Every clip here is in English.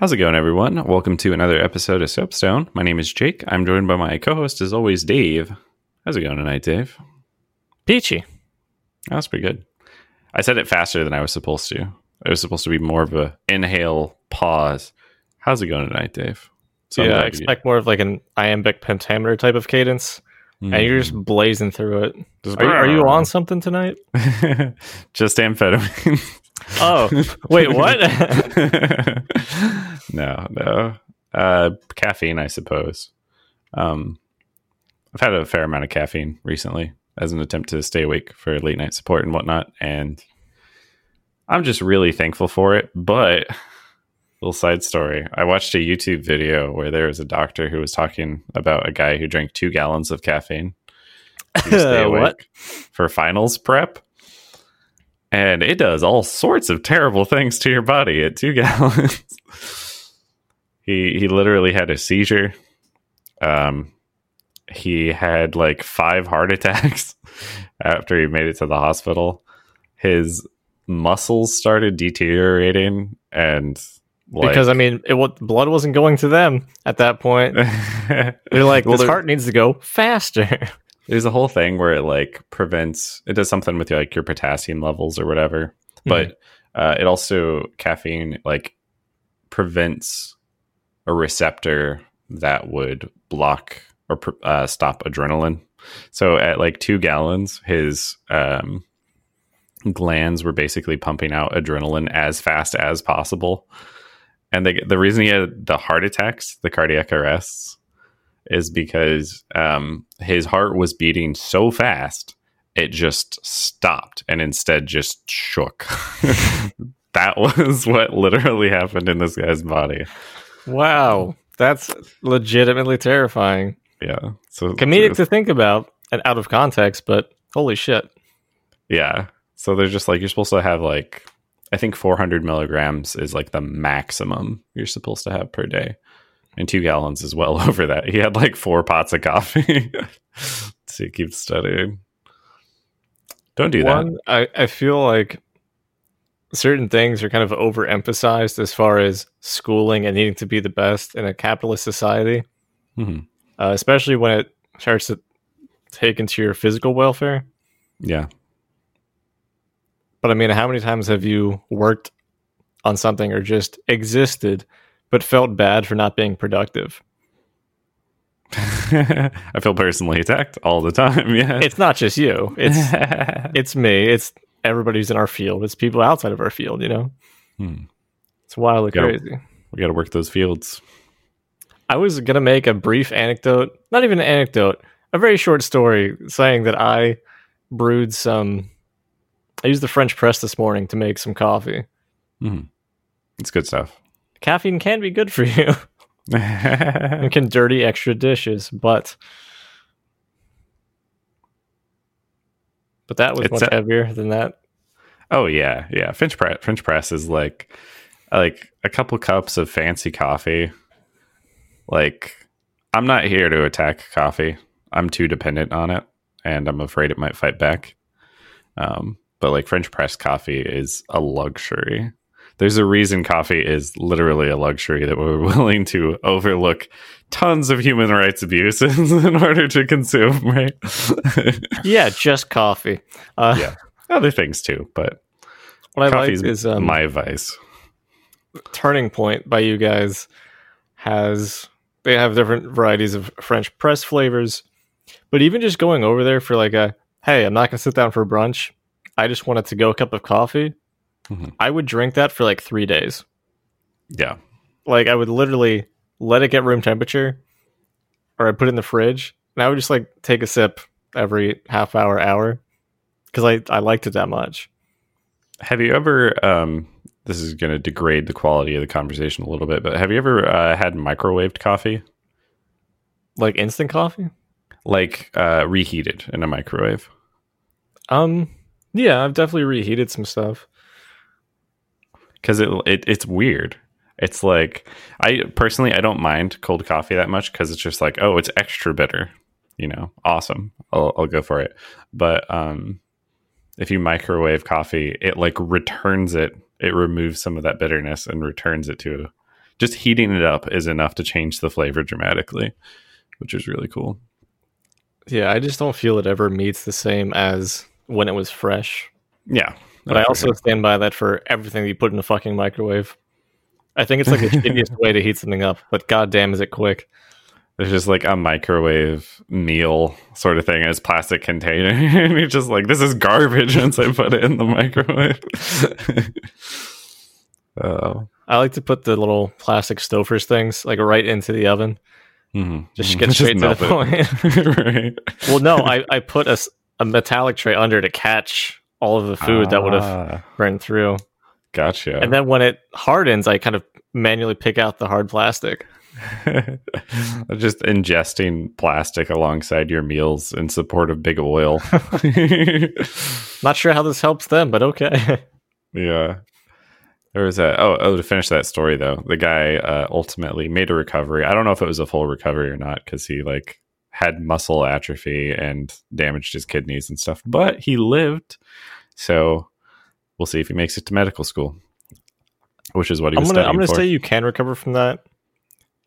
How's it going, everyone? Welcome to another episode of Soapstone. My name is Jake. I'm joined by my co-host, as always, Dave. How's it going tonight, Dave? Peachy. That's pretty good. I said it faster than I was supposed to. It was supposed to be more of a inhale, pause. How's it going tonight, Dave? So yeah, I expect more of like an iambic pentameter type of cadence, mm. and you're just hmm. blazing through it. Are you, are you on something tonight? just amphetamine. Oh, wait, what? no, no. Uh, caffeine, I suppose. Um, I've had a fair amount of caffeine recently as an attempt to stay awake for late night support and whatnot, and I'm just really thankful for it. But little side story, I watched a YouTube video where there was a doctor who was talking about a guy who drank two gallons of caffeine. to stay what for finals prep? And it does all sorts of terrible things to your body at two gallons. he he literally had a seizure. Um, he had like five heart attacks after he made it to the hospital. His muscles started deteriorating, and like, because I mean, it what blood wasn't going to them at that point. They're like, well, this heart needs to go faster. There's a whole thing where it like prevents it does something with like your potassium levels or whatever mm-hmm. but uh, it also caffeine like prevents a receptor that would block or uh, stop adrenaline so at like two gallons his um, glands were basically pumping out adrenaline as fast as possible and the, the reason he had the heart attacks the cardiac arrests is because um, his heart was beating so fast it just stopped and instead just shook. that was what literally happened in this guy's body. Wow, that's legitimately terrifying. Yeah, so comedic to think about and out of context, but holy shit. Yeah, so they're just like you're supposed to have like I think 400 milligrams is like the maximum you're supposed to have per day and two gallons is well over that. He had like four pots of coffee to keep studying. Don't do One, that. I, I feel like certain things are kind of overemphasized as far as schooling and needing to be the best in a capitalist society, mm-hmm. uh, especially when it starts to take into your physical welfare. Yeah. But I mean, how many times have you worked on something or just existed but felt bad for not being productive. I feel personally attacked all the time. Yeah. It's not just you. It's it's me. It's everybody who's in our field. It's people outside of our field, you know? Hmm. It's wildly we gotta, crazy. We got to work those fields. I was going to make a brief anecdote, not even an anecdote, a very short story saying that I brewed some. I used the French press this morning to make some coffee. Mm. It's good stuff caffeine can be good for you. it can dirty extra dishes, but but that was it's much a, heavier than that. Oh yeah, yeah. French press, French press is like like a couple cups of fancy coffee. Like I'm not here to attack coffee. I'm too dependent on it, and I'm afraid it might fight back. Um, but like French press coffee is a luxury there's a reason coffee is literally a luxury that we're willing to overlook tons of human rights abuses in order to consume, right? yeah, just coffee. Uh, yeah, other things too, but what I like is um, my advice. Turning Point by you guys has they have different varieties of French press flavors, but even just going over there for like a hey, I'm not gonna sit down for brunch. I just want a to go a cup of coffee Mm-hmm. I would drink that for like three days. Yeah. Like I would literally let it get room temperature or I put it in the fridge and I would just like take a sip every half hour, hour because I, I liked it that much. Have you ever, um, this is going to degrade the quality of the conversation a little bit, but have you ever uh, had microwaved coffee? Like instant coffee? Like uh, reheated in a microwave? Um, yeah, I've definitely reheated some stuff because it, it it's weird. It's like I personally I don't mind cold coffee that much because it's just like oh it's extra bitter, you know, awesome. I'll, I'll go for it. But um, if you microwave coffee, it like returns it. It removes some of that bitterness and returns it to just heating it up is enough to change the flavor dramatically, which is really cool. Yeah, I just don't feel it ever meets the same as when it was fresh. Yeah. But I also sure. stand by that for everything you put in a fucking microwave. I think it's like the shittiest way to heat something up, but goddamn is it quick. It's just like a microwave meal sort of thing as plastic container. and you're just like, this is garbage once I put it in the microwave. oh. I like to put the little plastic Stouffer's things like right into the oven. Mm-hmm. Just get straight just to the point. right. Well, no, I, I put a, a metallic tray under to catch all of the food ah. that would have run through. Gotcha. And then when it hardens, I kind of manually pick out the hard plastic. just ingesting plastic alongside your meals in support of big oil. Not sure how this helps them, but okay. yeah. There was a oh oh to finish that story though the guy uh, ultimately made a recovery. I don't know if it was a full recovery or not because he like had muscle atrophy and damaged his kidneys and stuff, but he lived. So we'll see if he makes it to medical school, which is what he was I'm gonna, studying I'm gonna say you can recover from that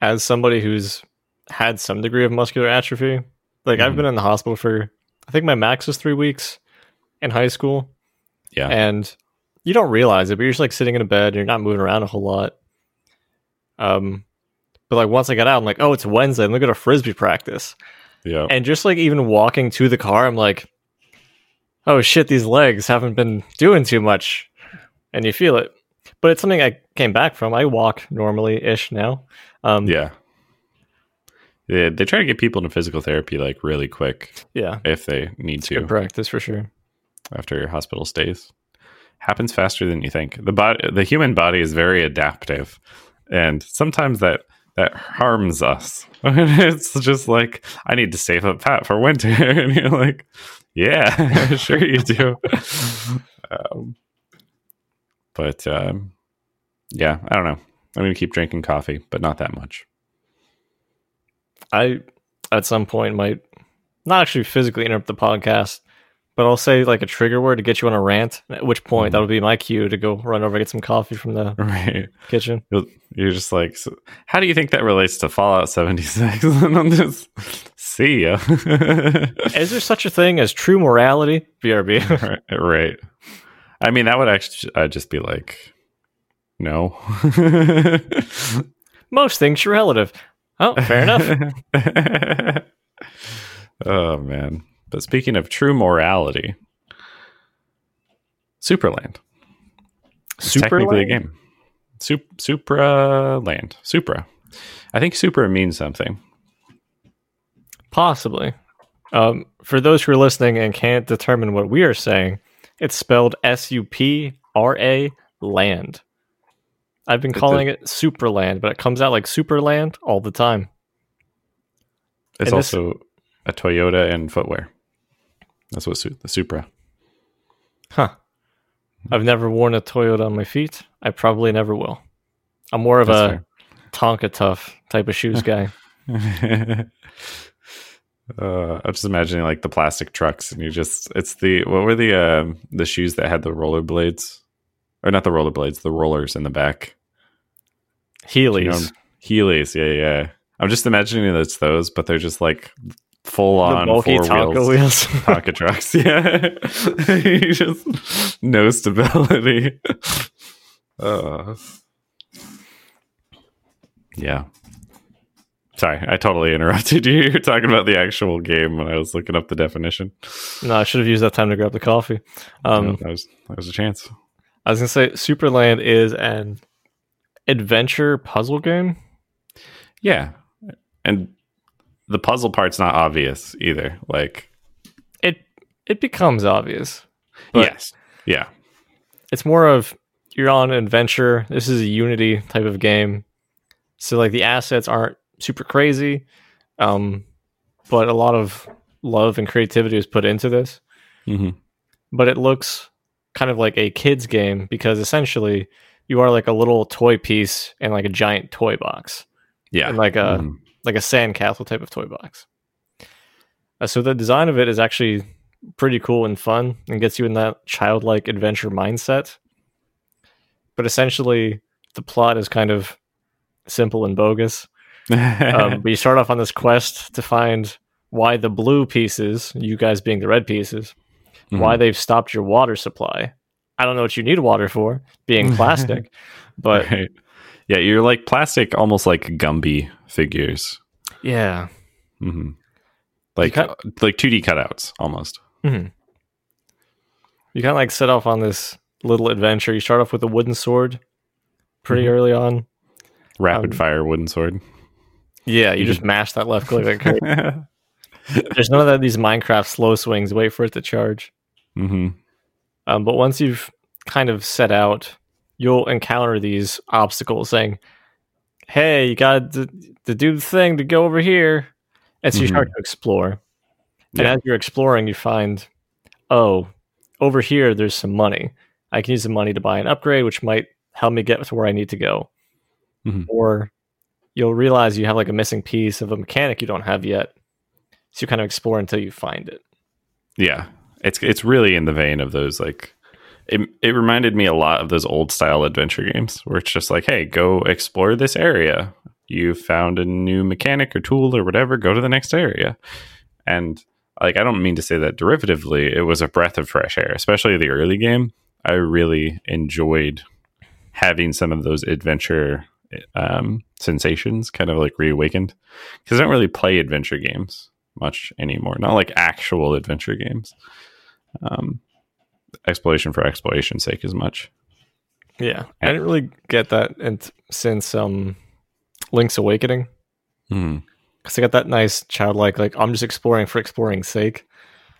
as somebody who's had some degree of muscular atrophy, like mm-hmm. I've been in the hospital for I think my max was three weeks in high school. Yeah. And you don't realize it, but you're just like sitting in a bed, and you're not moving around a whole lot. Um but like once I got out, I'm like, oh, it's Wednesday, look at a frisbee practice. Yeah. And just like even walking to the car, I'm like, oh shit, these legs haven't been doing too much. And you feel it. But it's something I came back from. I walk normally ish now. Um, yeah. Yeah, they try to get people into physical therapy like really quick. Yeah, if they need to. Good practice for sure. After your hospital stays, happens faster than you think. The body, the human body, is very adaptive, and sometimes that that harms us. it's just like I need to save up fat for winter, and you're like, yeah, sure you do. um, but um, yeah, I don't know. I'm going to keep drinking coffee, but not that much. I, at some point, might not actually physically interrupt the podcast, but I'll say like a trigger word to get you on a rant. At which point, mm-hmm. that'll be my cue to go run over and get some coffee from the right. kitchen. You're just like, so how do you think that relates to Fallout 76? and I'm just see ya. Is there such a thing as true morality? BRB. right, right. I mean, that would actually I'd just be like, no. Most things are relative. Oh, fair enough. oh man. But speaking of true morality, Superland. It's technically a game. Sup- Supra Land. Supra. I think Supra means something. Possibly. Um, for those who are listening and can't determine what we are saying, it's spelled S U P R A land. I've been calling it Superland, but it comes out like Superland all the time. It's and also this, a Toyota and footwear. That's what the Supra. Huh. I've never worn a Toyota on my feet. I probably never will. I'm more of That's a fair. Tonka tough type of shoes guy. uh, I'm just imagining like the plastic trucks, and you just—it's the what were the uh, the shoes that had the roller blades, or not the roller blades, the rollers in the back. Heelys. You know, Heelys, yeah, yeah. I'm just imagining that it's those, but they're just like full on four Tonka wheels, wheels. Tonka trucks. Yeah, just no stability. Uh, yeah. Sorry, I totally interrupted you. You're talking about the actual game when I was looking up the definition. No, I should have used that time to grab the coffee. Um, no, that was that was a chance. I was gonna say Superland is an adventure puzzle game. Yeah, and the puzzle part's not obvious either. Like it, it becomes obvious. Yes. Yeah. It's more of you're on an adventure. This is a Unity type of game, so like the assets aren't super crazy, um, but a lot of love and creativity is put into this. Mm-hmm. But it looks kind of like a kids game because essentially you are like a little toy piece in like a giant toy box. Yeah. And like a mm. Like a sandcastle type of toy box. Uh, so the design of it is actually pretty cool and fun and gets you in that childlike adventure mindset. But essentially the plot is kind of simple and bogus. Um, but you start off on this quest to find why the blue pieces, you guys being the red pieces, Mhm. why they've stopped your water supply. I don't know what you need water for, being plastic, but Right. Yeah, you're like plastic, almost like Gumby figures. yeah. hmm Like cut- like 2D cutouts almost. hmm You kind of like set off on this little adventure. You start off with a wooden sword pretty Mhm. early on. Rapid Um, fire wooden sword. Yeah, you just mash that left click like. There's none of that, these Minecraft slow swings. Wait for it to charge. hmm Um, but once you've kind of set out, you'll encounter these obstacles saying, "Hey, you got to, to do the thing to go over here." And so you start to explore. And as you're exploring, you find, oh, over here there's some money. I can use the money to buy an upgrade, which might help me get to where I need to go. Mhm. Or you'll realize you have like a missing piece of a mechanic you don't have yet. So you kind of explore until you find it. Yeah, it's it's really in the vein of those like. It, it reminded me a lot of those old style adventure games where it's just like, hey, go explore this area. You found a new mechanic or tool or whatever, go to the next area. And like, I don't mean to say that derivatively, it was a breath of fresh air, especially the early game. I really enjoyed having some of those adventure um, sensations kind of like reawakened because I don't really play adventure games much anymore. Not like actual adventure games. Um, exploration for exploration's sake as much. Yeah, I didn't really get that and since um, Link's Awakening Hmm. because I got that nice childlike like I'm just exploring for exploring's sake.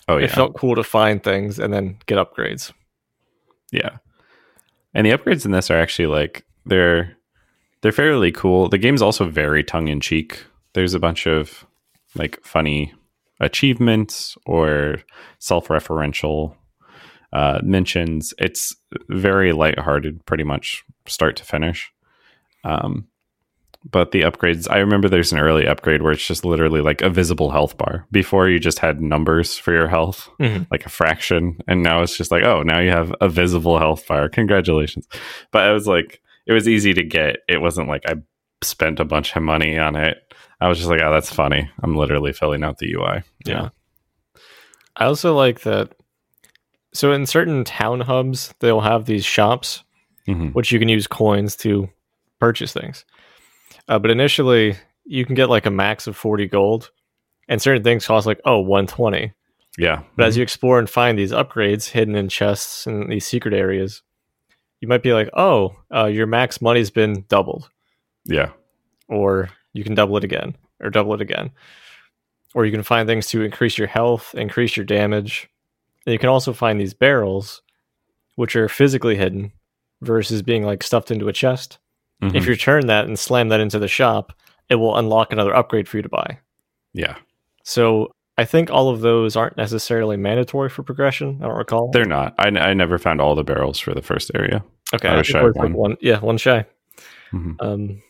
Oh yeah, It felt cool to find things and then get upgrades. yeah. And the upgrades in this are actually like they're they're fairly cool. The game's also very tongue in cheek. There's a bunch of like funny achievements or self referential uh, mentions. It's very lighthearted, pretty much start to finish. Um, but the upgrades, I remember there's an early upgrade where it's just literally like a visible health bar. Before you just had numbers for your health, Mhm. like a fraction, and now it's just like, oh, now you have a visible health bar. Congratulations! But it was like it was easy to get. It wasn't like I spent a bunch of money on it. I was just like, oh, that's funny. I'm literally filling out the UI. Yeah. I also like that. So in certain town hubs, they'll have these shops hmm which you can use coins to purchase things. Uh, but initially, you can get like a max of 40 gold, and certain things cost like, oh, 120. Yeah. But as you explore and find these upgrades hidden in chests and these secret areas, you might be like, oh, uh, your max money's been doubled, yeah. or you can double it again, or double it again. Or you can find things to increase your health, increase your damage. And you can also find these barrels, which are physically hidden versus being like stuffed into a chest. Mhm. If you turn that and slam that into the shop, it will unlock another upgrade for you to buy. yeah. So I think all of those aren't necessarily mandatory for progression. I don't recall. They're not. I, I never found all the barrels for the first area. okay. I was shy we're like one. one. Yeah, one shy. Mhm. Um,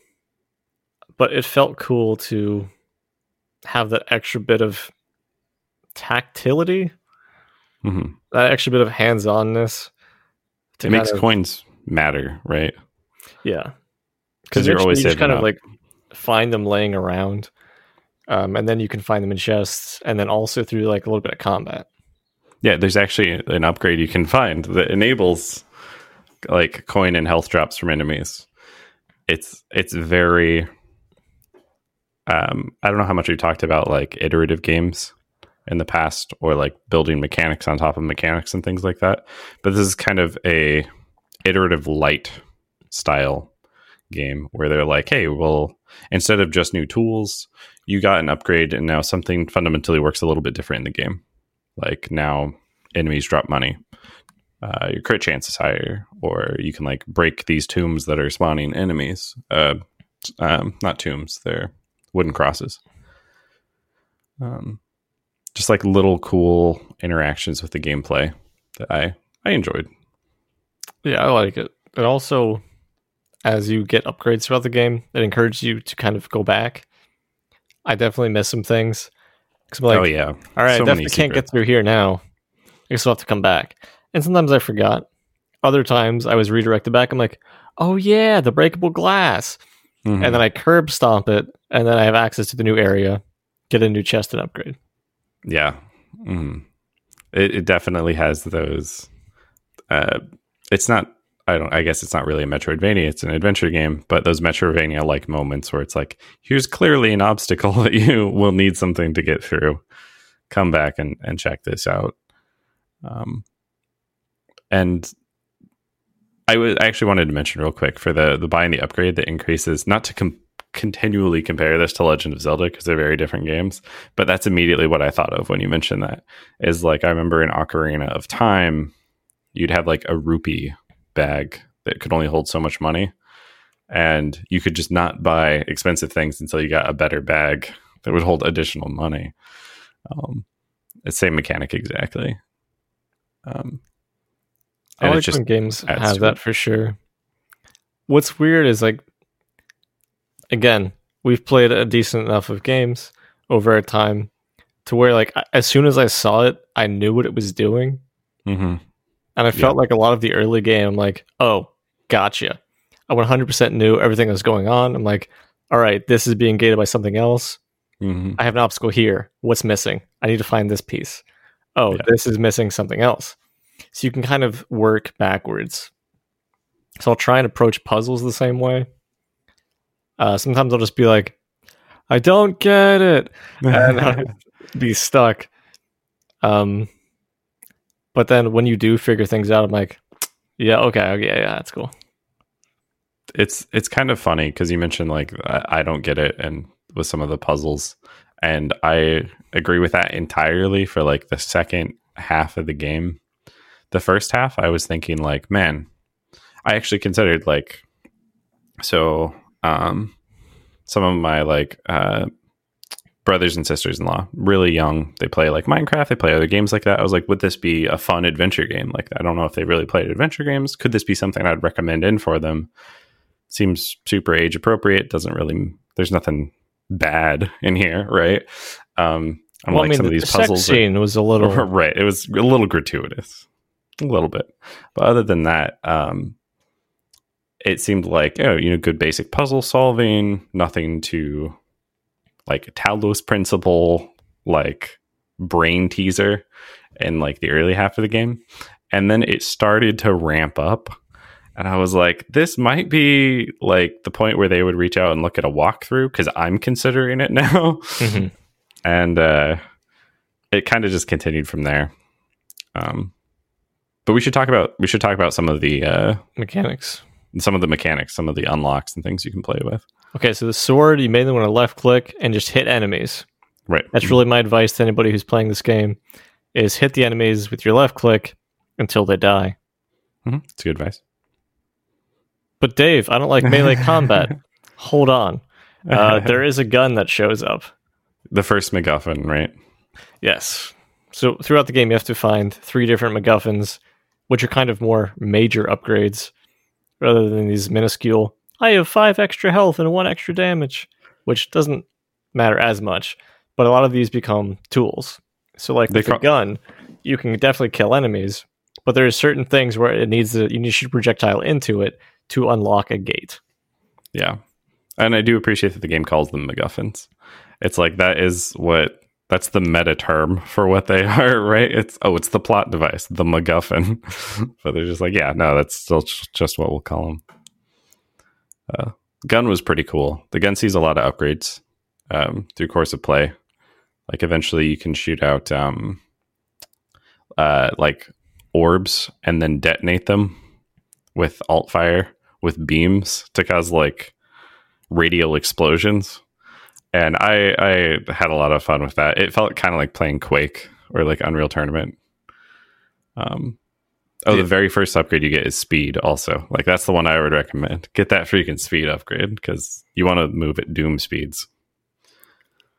but it felt cool to have that extra bit of tactility, Mhm. that extra bit of hands-onness. To It makes of- coins matter, right? Yeah. Because you're always you just kind of like find them laying around, um, and then you can find them in chests, and then also through like a little bit of combat. Yeah, there's actually an upgrade you can find that enables like coin and health drops from enemies. It's it's very um I don't know how much we talked about like iterative games in the past or like building mechanics on top of mechanics and things like that. But this is kind of a iterative light style game where they're like, "Hey, well, instead of just new tools, you got an upgrade and now something fundamentally works a little bit different in the game." like now enemies drop money uh, your crit chance is higher or you can like break these tombs that are spawning enemies uh, um, not tombs they're wooden crosses um, just like little cool interactions with the gameplay that i i enjoyed Yeah, I like it. And also, as you get upgrades throughout the game, it encourages you to kind of go back. I definitely miss some things. Because I'm like, oh yeah all right, so I definitely can't get through here now. I guess I'll have to come back. And sometimes I forgot. Other times I was redirected back. I'm like, oh yeah, the breakable glass. Mhm. and then I curb stomp it, and then I have access to the new area, get a new chest and upgrade. Yeah. Mm. It, it definitely has those. Uh, it's not. I don't. I guess it's not really a Metroidvania. It's an adventure game, but those Metroidvania like moments where it's like, here's clearly an obstacle that you will need something to get through. Come back and and check this out. Um, and I was I actually wanted to mention real quick for the the buy and the upgrade that increases not to com- continually compare this to Legend of Zelda because they're very different games, but that's immediately what I thought of when you mentioned that. Is like I remember in Ocarina of Time, you'd have like a rupee bag that could only hold so much money, and you could just not buy expensive things until you got a better bag that would hold additional money. Um, it's same mechanic exactly. Um, I like just when games have that for sure. What's weird is like, again, we've played a decent enough of games over time to where like as soon as I saw it, I knew what it was doing, Mhm. and I felt like a lot of the early game. I'm like, oh, gotcha. I 100% knew everything that was going on. I'm like, all right, this is being gated by something else. Mhm. I have an obstacle here. What's missing? I need to find this piece. Oh, Yeah. this is missing something else. So you can kind of work backwards. So I'll try and approach puzzles the same way. Uh, sometimes I'll just be like, I don't get it, and I'll be stuck. Um, but then when you do figure things out, I'm like, yeah, okay, okay, yeah, yeah, that's cool. it's it's kind of funny because you mentioned like I, I don't get it and with some of the puzzles and i agree with that entirely for like the second half of the game the first half i was thinking like man i actually considered like so um some of my like uh brothers and sisters-in-law really young they play like minecraft they play other games like that i was like would this be a fun adventure game like i don't know if they really played adventure games could this be something i'd recommend in for them seems super age appropriate. Doesn't really. There's nothing bad in here, right? Um, I'm well, like I mean, some the, of the these sex puzzles. are- scene was a little. right. It was a little gratuitous, a little bit. But other than that, um, it seemed like oh, you know, good basic puzzle solving. Nothing to like Talos principle, like brain teaser, in like the early half of the game, and then it started to ramp up. And I was like, this might be like the point where they would reach out and look at a walkthrough because I'm considering it now. Mhm. and uh, it kind of just continued from there. Um, but we should talk about we should talk about some of the uh, mechanics. Some of the mechanics, some of the unlocks and things you can play with. Okay, so the sword, you mainly want to left click and just hit enemies. Right. That's really my advice to anybody who's playing this game: is hit the enemies with your left click until they die. hmm It's good advice. But Dave, I don't like melee combat. Hold on, uh, there is a gun that shows up. the first MacGuffin, right? Yes. So throughout the game, you have to find three different MacGuffins, which are kind of more major upgrades, rather than these minuscule. I have five extra health and one extra damage, which doesn't matter as much. But a lot of these become tools. So, like They with the ca- gun, you can definitely kill enemies, but there's certain things where it needs to, you need to shoot projectile into it to unlock a gate. Yeah. And I do appreciate that the game calls them MacGuffins. It's like that is what that's the meta term for what they are, right? It's oh, it's the plot device, the MacGuffin. but they're just like, yeah, no, that's still just what we'll call them. Uh, gun was pretty cool. The gun sees a lot of upgrades um, through course of play. Like eventually, you can shoot out um, uh, like orbs and then detonate them with alt fire with beams to cause like radial explosions and i i had a lot of fun with that. It felt kind of like playing quake or like unreal tournament. Um oh the very first upgrade you get is speed also. Like that's the one i would recommend. Get that freaking speed upgrade because you want to move at doom speeds.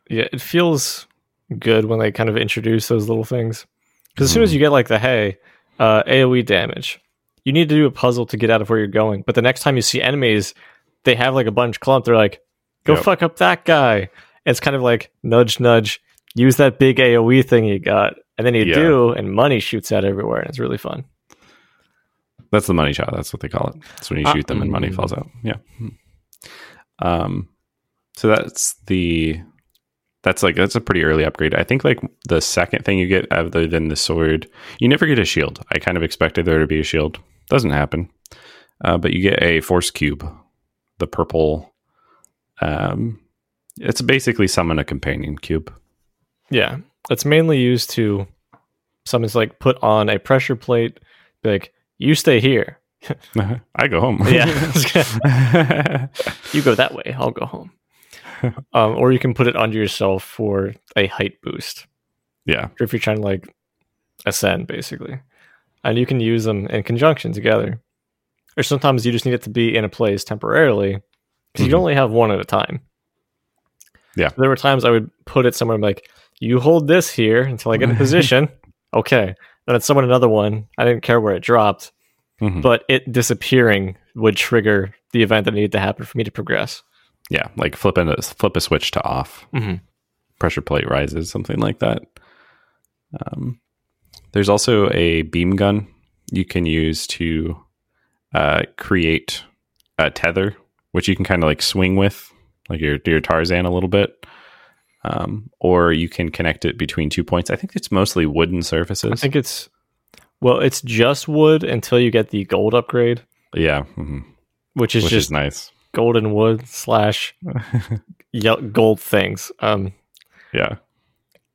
Yeah, it feels good when they kind of introduce those little things. Because as soon as you get like the hey, uh, AOE damage, you need to do a puzzle to get out of where you're going. But the next time you see enemies, they have like a bunch clumped. They're like, go Yep. fuck up that guy. It's kind of like nudge, nudge. Use that big AOE thing you got, and then you Yeah. do, and money shoots out everywhere, and it's really fun. That's the money shot. That's what they call it. That's when you Ah, shoot them and money mm. falls out. Yeah. Um, so that's the that's like that's a pretty early upgrade. I think like the second thing you get other than the sword, you never get a shield. I kind of expected there to be a shield. Doesn't happen. Uh, but you get a force cube, the purple. Um, it's basically summon a companion cube. Yeah, it's mainly used to someone's like put on a pressure plate, be like you stay here. I go home. Yeah. you go that way. I'll go home. Um, or you can put it onto yourself for a height boost. yeah. If you're trying to like ascend, basically, and you can use them in conjunction together. Or sometimes you just need it to be in a place temporarily because Mhm. you only have one at a time. Yeah. So there were times I would put it somewhere I'm like, you hold this here until I get in position. okay. Then it's someone another one. I didn't care where it dropped, Mhm. but it disappearing would trigger the event that needed to happen for me to progress. Yeah. Like flip a flip a switch to off. Mhm. Pressure plate rises, something like that. Um, there's also a beam gun you can use to uh, create a tether, which you can kind of like swing with, like your your Tarzan a little bit. Um, or you can connect it between two points. I think it's mostly wooden surfaces. I think it's well, it's just wood until you get the gold upgrade, yeah, mhm. which is which just is nice. golden wood slash gold things. Um, Yeah,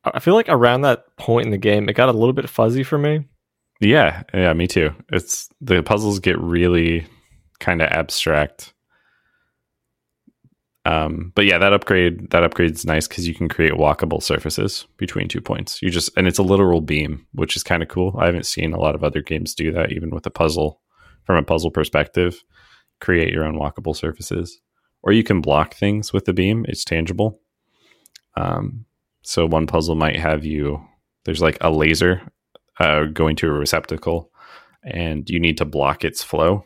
I feel like around that point in the game, it got a little bit fuzzy for me. yeah, yeah. Me too. It's the puzzles get really kind of abstract. Um, but yeah, that upgrade that upgrade's nice because you can create walkable surfaces between two points. You just and it's a literal beam, which is kind of cool. I haven't seen a lot of other games do that, even with a puzzle from a puzzle perspective. Create your own walkable surfaces, or you can block things with the beam. It's tangible. Um, so one puzzle might have you. There's like a laser uh, going to a receptacle, and you need to block its flow.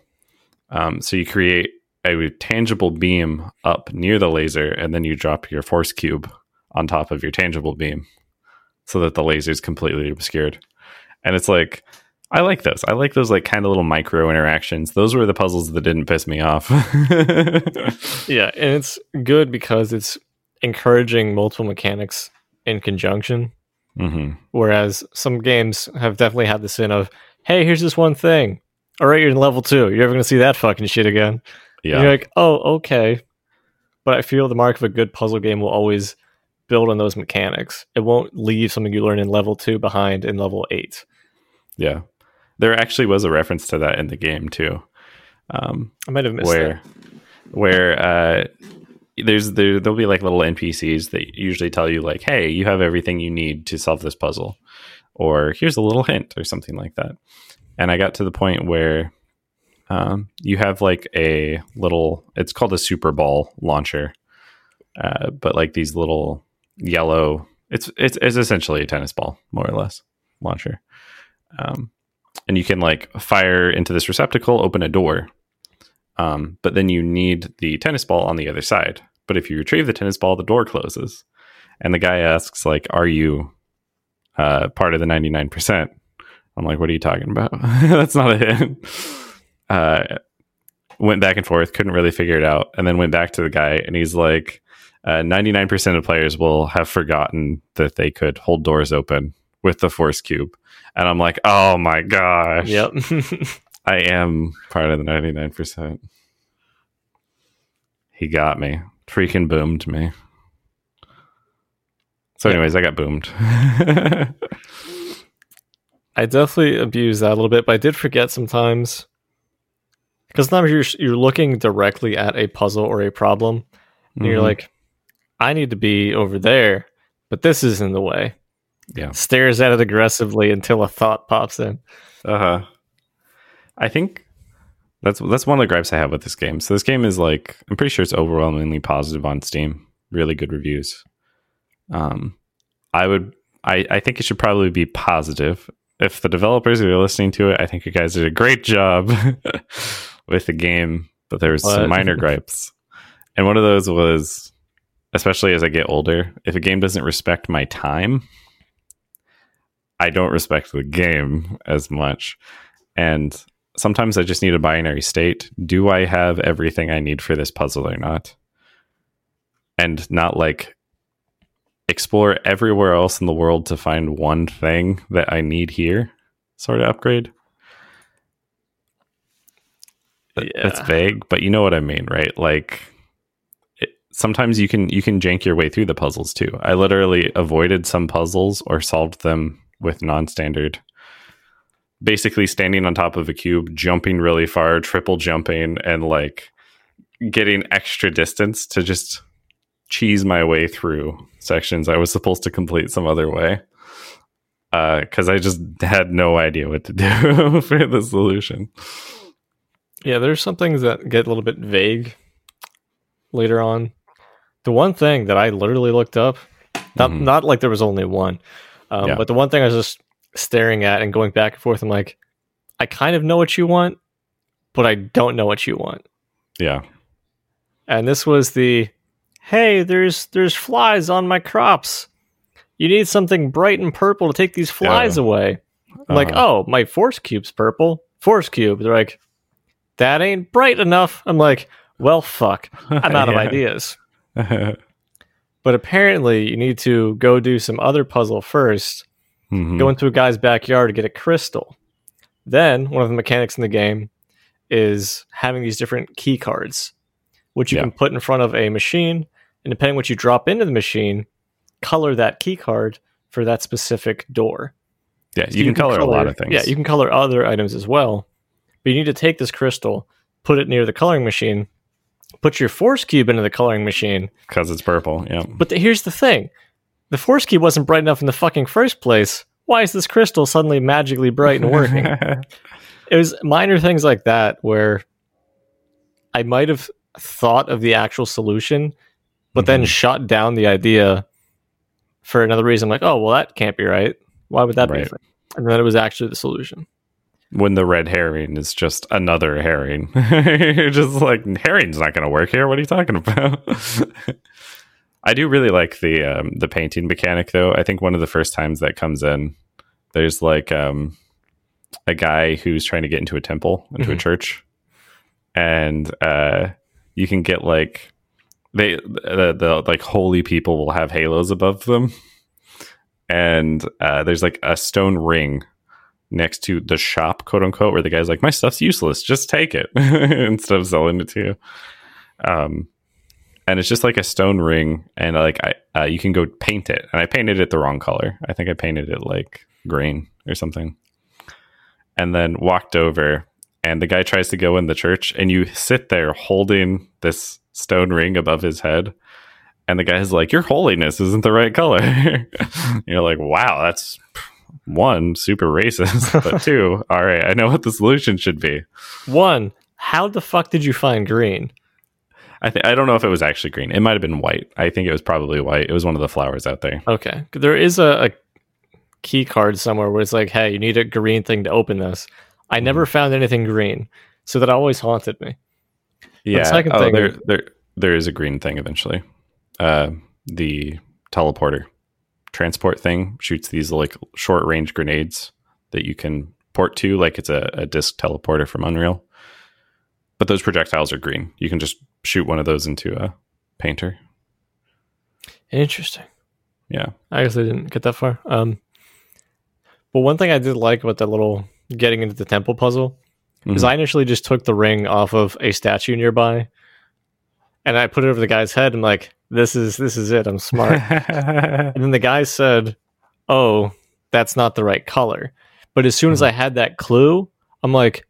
Um, so you create a tangible beam up near the laser, and then you drop your force cube on top of your tangible beam, so that the laser is completely obscured. And it's like, I like those. I like those like kind of little micro interactions. Those were the puzzles that didn't piss me off. Yeah, and it's good because it's encouraging multiple mechanics in conjunction. hmm Whereas some games have definitely had this in of, hey, here's this one thing. All right, you're in level two. You're never gonna see that fucking shit again. Yeah, And you're like, oh, okay. But I feel the mark of a good puzzle game will always build on those mechanics. It won't leave something you learn in level two behind in level eight. yeah. There actually was a reference to that in the game too. Um, I might have missed where where uh there's there there'll be like little npcs that usually tell you like hey you have everything you need to solve this puzzle or here's a little hint or something like that and i got to the point where um, you have like a little it's called a super ball launcher uh, but like these little yellow it's, it's it's essentially a tennis ball more or less launcher um, and you can like fire into this receptacle open a door um, but then you need the tennis ball on the other side. But if you retrieve the tennis ball, the door closes. And the guy asks, like, are you uh, part of the 99%? I'm like, what are you talking about? That's not a hint. Uh, went back and forth, couldn't really figure it out. And then went back to the guy, and he's like, uh, 99% of players will have forgotten that they could hold doors open with the force cube. And I'm like, oh my gosh. Yep. I am part of the 99%. He got me. Freaking boomed me. So, anyways, I got boomed. I definitely abused that a little bit, but I did forget sometimes because sometimes you're you're looking directly at a puzzle or a problem, and you're Mhm. like, I need to be over there, but this is in the way. Yeah. Stares at it aggressively until a thought pops in. uh huh. I think that's that's one of the gripes I have with this game. So, this game is like, I'm pretty sure it's overwhelmingly positive on Steam. Really good reviews. Um, I would, I, I think it should probably be positive. If the developers are listening to it, I think you guys did a great job with the game, but there was What? some minor gripes. And one of those was, especially as I get older, if a game doesn't respect my time, I don't respect the game as much. And sometimes I just need a binary state. Do I have everything I need for this puzzle or not? and not like explore everywhere else in the world to find one thing that I need here sort of upgrade. Yeah. vague, but you know what I mean, right? Like it, sometimes you can you can jank your way through the puzzles too. I literally avoided some puzzles or solved them with non-standard. Basically standing on top of a cube, jumping really far, triple jumping and like getting extra distance to just cheese my way through sections I was supposed to complete some other way. Uh, because I just had no idea what to do for the solution. Yeah, there's some things that get a little bit vague later on. The one thing that I literally looked up, not, Mhm. not like there was only one, um, Yeah. but the one thing I was just staring at and going back and forth, I'm like, I kind of know what you want, but I don't know what you want. Yeah. And this was the, hey, there's there's flies on my crops. You need something bright and purple to take these flies Yeah. away. I'm like, Uh-huh. oh, my force cube's purple. Force cube. They're like, that ain't bright enough. I'm like, well, fuck. I'm out of ideas. But apparently, you need to go do some other puzzle first. Mhm. Go into a guy's backyard to get a crystal. Then, one of the mechanics in the game is having these different key cards, which you Yeah. can put in front of a machine. And depending what you drop into the machine, color that key card for that specific door. Yeah, So you, can, color, a lot of things. Yeah, you can color other items as well. But you need to take this crystal, put it near the coloring machine, put your force cube into the coloring machine. because it's purple. Yeah. But the, here's the thing the force cube wasn't bright enough in the fucking first place. Why is this crystal suddenly magically bright and working? it was minor things like that where I might have thought of the actual solution, but then Mhm. shot down the idea for another reason. like, oh, well, that can't be right. Why would that be? Right. thing? And then it was actually the solution. When the red herring is just another herring. You're just like herring's not going to work here. What are you talking about? I do really like the um, the painting mechanic though. I think one of the first times that comes in, there's like um, a guy who's trying to get into a temple, into a Mhm. church, and uh, you can get like they the, the like holy people will have halos above them, and uh, there's like a stone ring next to the shop, quote unquote, where the guy's like, "My stuff's useless, just take it," instead of selling it to you. Um, and it's just like a stone ring, and like I, uh, you can go paint it, and I painted it the wrong color. I think I painted it like green or something, and then walked over, and the guy tries to go in the church, and you sit there holding this stone ring above his head. And the guy's like, Your holiness isn't the right color. You're like, Wow, that's one super racist but two all right i know what the solution should be One, how the fuck did you find green? i th- i don't know if it was actually green it might have been white i think it was probably white it was one of the flowers out there Okay. There is a, a key card somewhere where it's like, hey, you need a green thing to open this. I Mm-hmm. never found anything green. So that always haunted me. yeah second oh, thing- there, there there is a green thing eventually uh the teleporter transport thing shoots these like short range grenades that you can port to like it's a, a disc teleporter from unreal but those projectiles are green you can just shoot one of those into a painter Interesting. yeah I guess I didn't get that far. Um, but one thing I did like about that little getting into the temple puzzle is Mhm. I initially just took the ring off of a statue nearby, and I put it over the guy's head. I'm like, "This is this is it. I'm smart." and then the guy said, "Oh, that's not the right color." But as soon as Mhm. I had that clue, I'm like,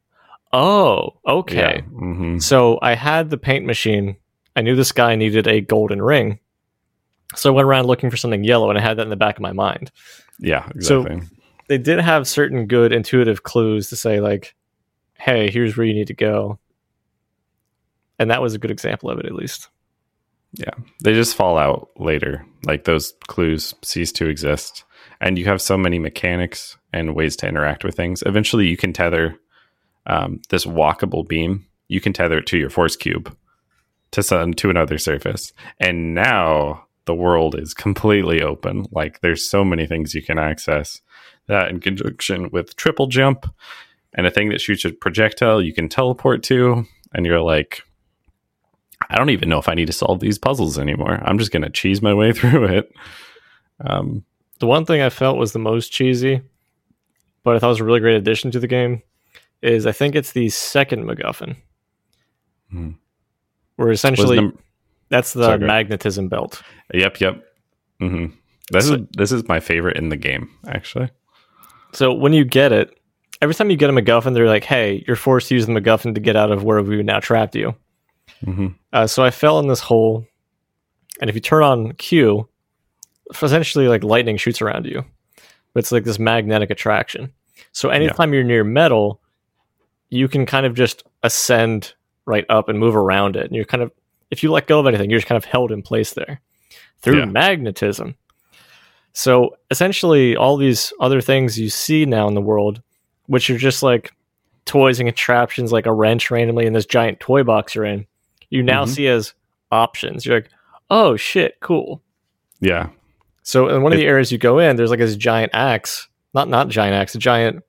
"Oh, okay." Yeah. hmm So I had the paint machine. I knew this guy needed a golden ring. So I went around looking for something yellow and I had that in the back of my mind. Yeah, exactly. So- exactly. They did have certain good intuitive clues to say, like, hey, here's where you need to go. And that was a good example of it, at least. They just fall out later. Like those clues cease to exist. And you have so many mechanics and ways to interact with things. Eventually, you can tether um, this walkable beam. You can tether it to your force cube to sun to another surface. And now the world is completely open. Like there's so many things you can access. That in conjunction with triple jump and a thing that shoots a projectile you can teleport to. And you're like, I don't even know if I need to solve these puzzles anymore. I'm just going to cheese my way through it. Um, The one thing I felt was the most cheesy, but I thought was a really great addition to the game, is I think it's the second MacGuffin, Hmm. where essentially num- that's the Sorry, magnetism belt. yep, yep. hmm This So- is this is my favorite in the game, actually. So when you get it, every time you get a MacGuffin, they're like, "Hey, you're forced to use the MacGuffin to get out of where we now trapped you." Hmm Uh, so I fell in this hole, and if you turn on Q, essentially like lightning shoots around you. But it's like this magnetic attraction. So anytime you're near metal, you can kind of just ascend right up and move around it. And you're kind of, if you let go of anything, you're just kind of held in place there through Yeah. magnetism. So essentially, all these other things you see now in the world, which are just like toys and contraptions, like a wrench randomly in this giant toy box you're in, you now Mhm. see as options. You're like, oh shit, cool. Yeah, So in one of It- the areas you go in, there's like this giant axe, not not giant axe, a giant,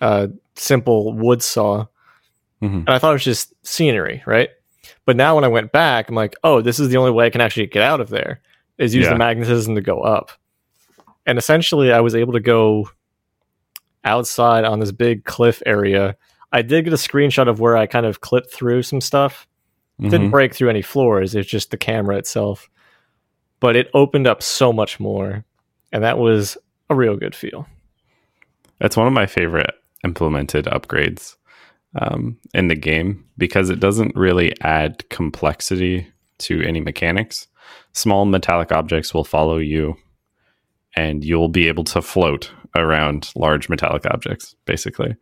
uh, simple wood saw, hmm and I thought it was just scenery, right? But now when I went back, I'm like, oh, this is the only way I can actually get out of there is use Yeah. the magnetism to go up. And essentially, I was able to go outside on this big cliff area. I did get a screenshot of where I kind of clipped through some stuff. Didn't break through any floors. It's just the camera itself. But it opened up so much more, and that was a real good feel. That's one of my favorite implemented upgrades um, in the game because it doesn't really add complexity to any mechanics. Small metallic objects will follow you, and you'll be able to float around large metallic objects, basically.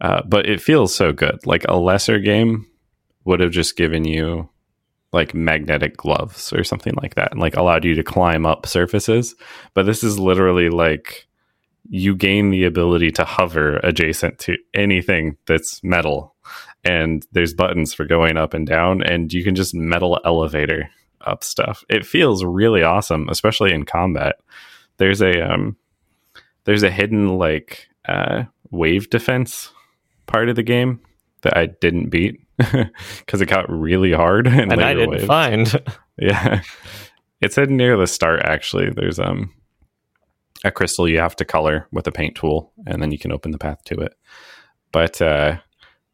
Uh, but it feels so good. Like a lesser game would have just given you like magnetic gloves or something like that and like allowed you to climb up surfaces. But this is literally like you gain the ability to hover adjacent to anything that's metal. And there's buttons for going up and down and you can just metal elevator up stuff. It feels really awesome especially in combat. There's a um there's a hidden like uh wave defense part of the game that i didn't beat because it got really hard And I didn't waves. find. Yeah. it said near the start actually. There's um a crystal you have to color with a paint tool and then you can open the path to it. But uh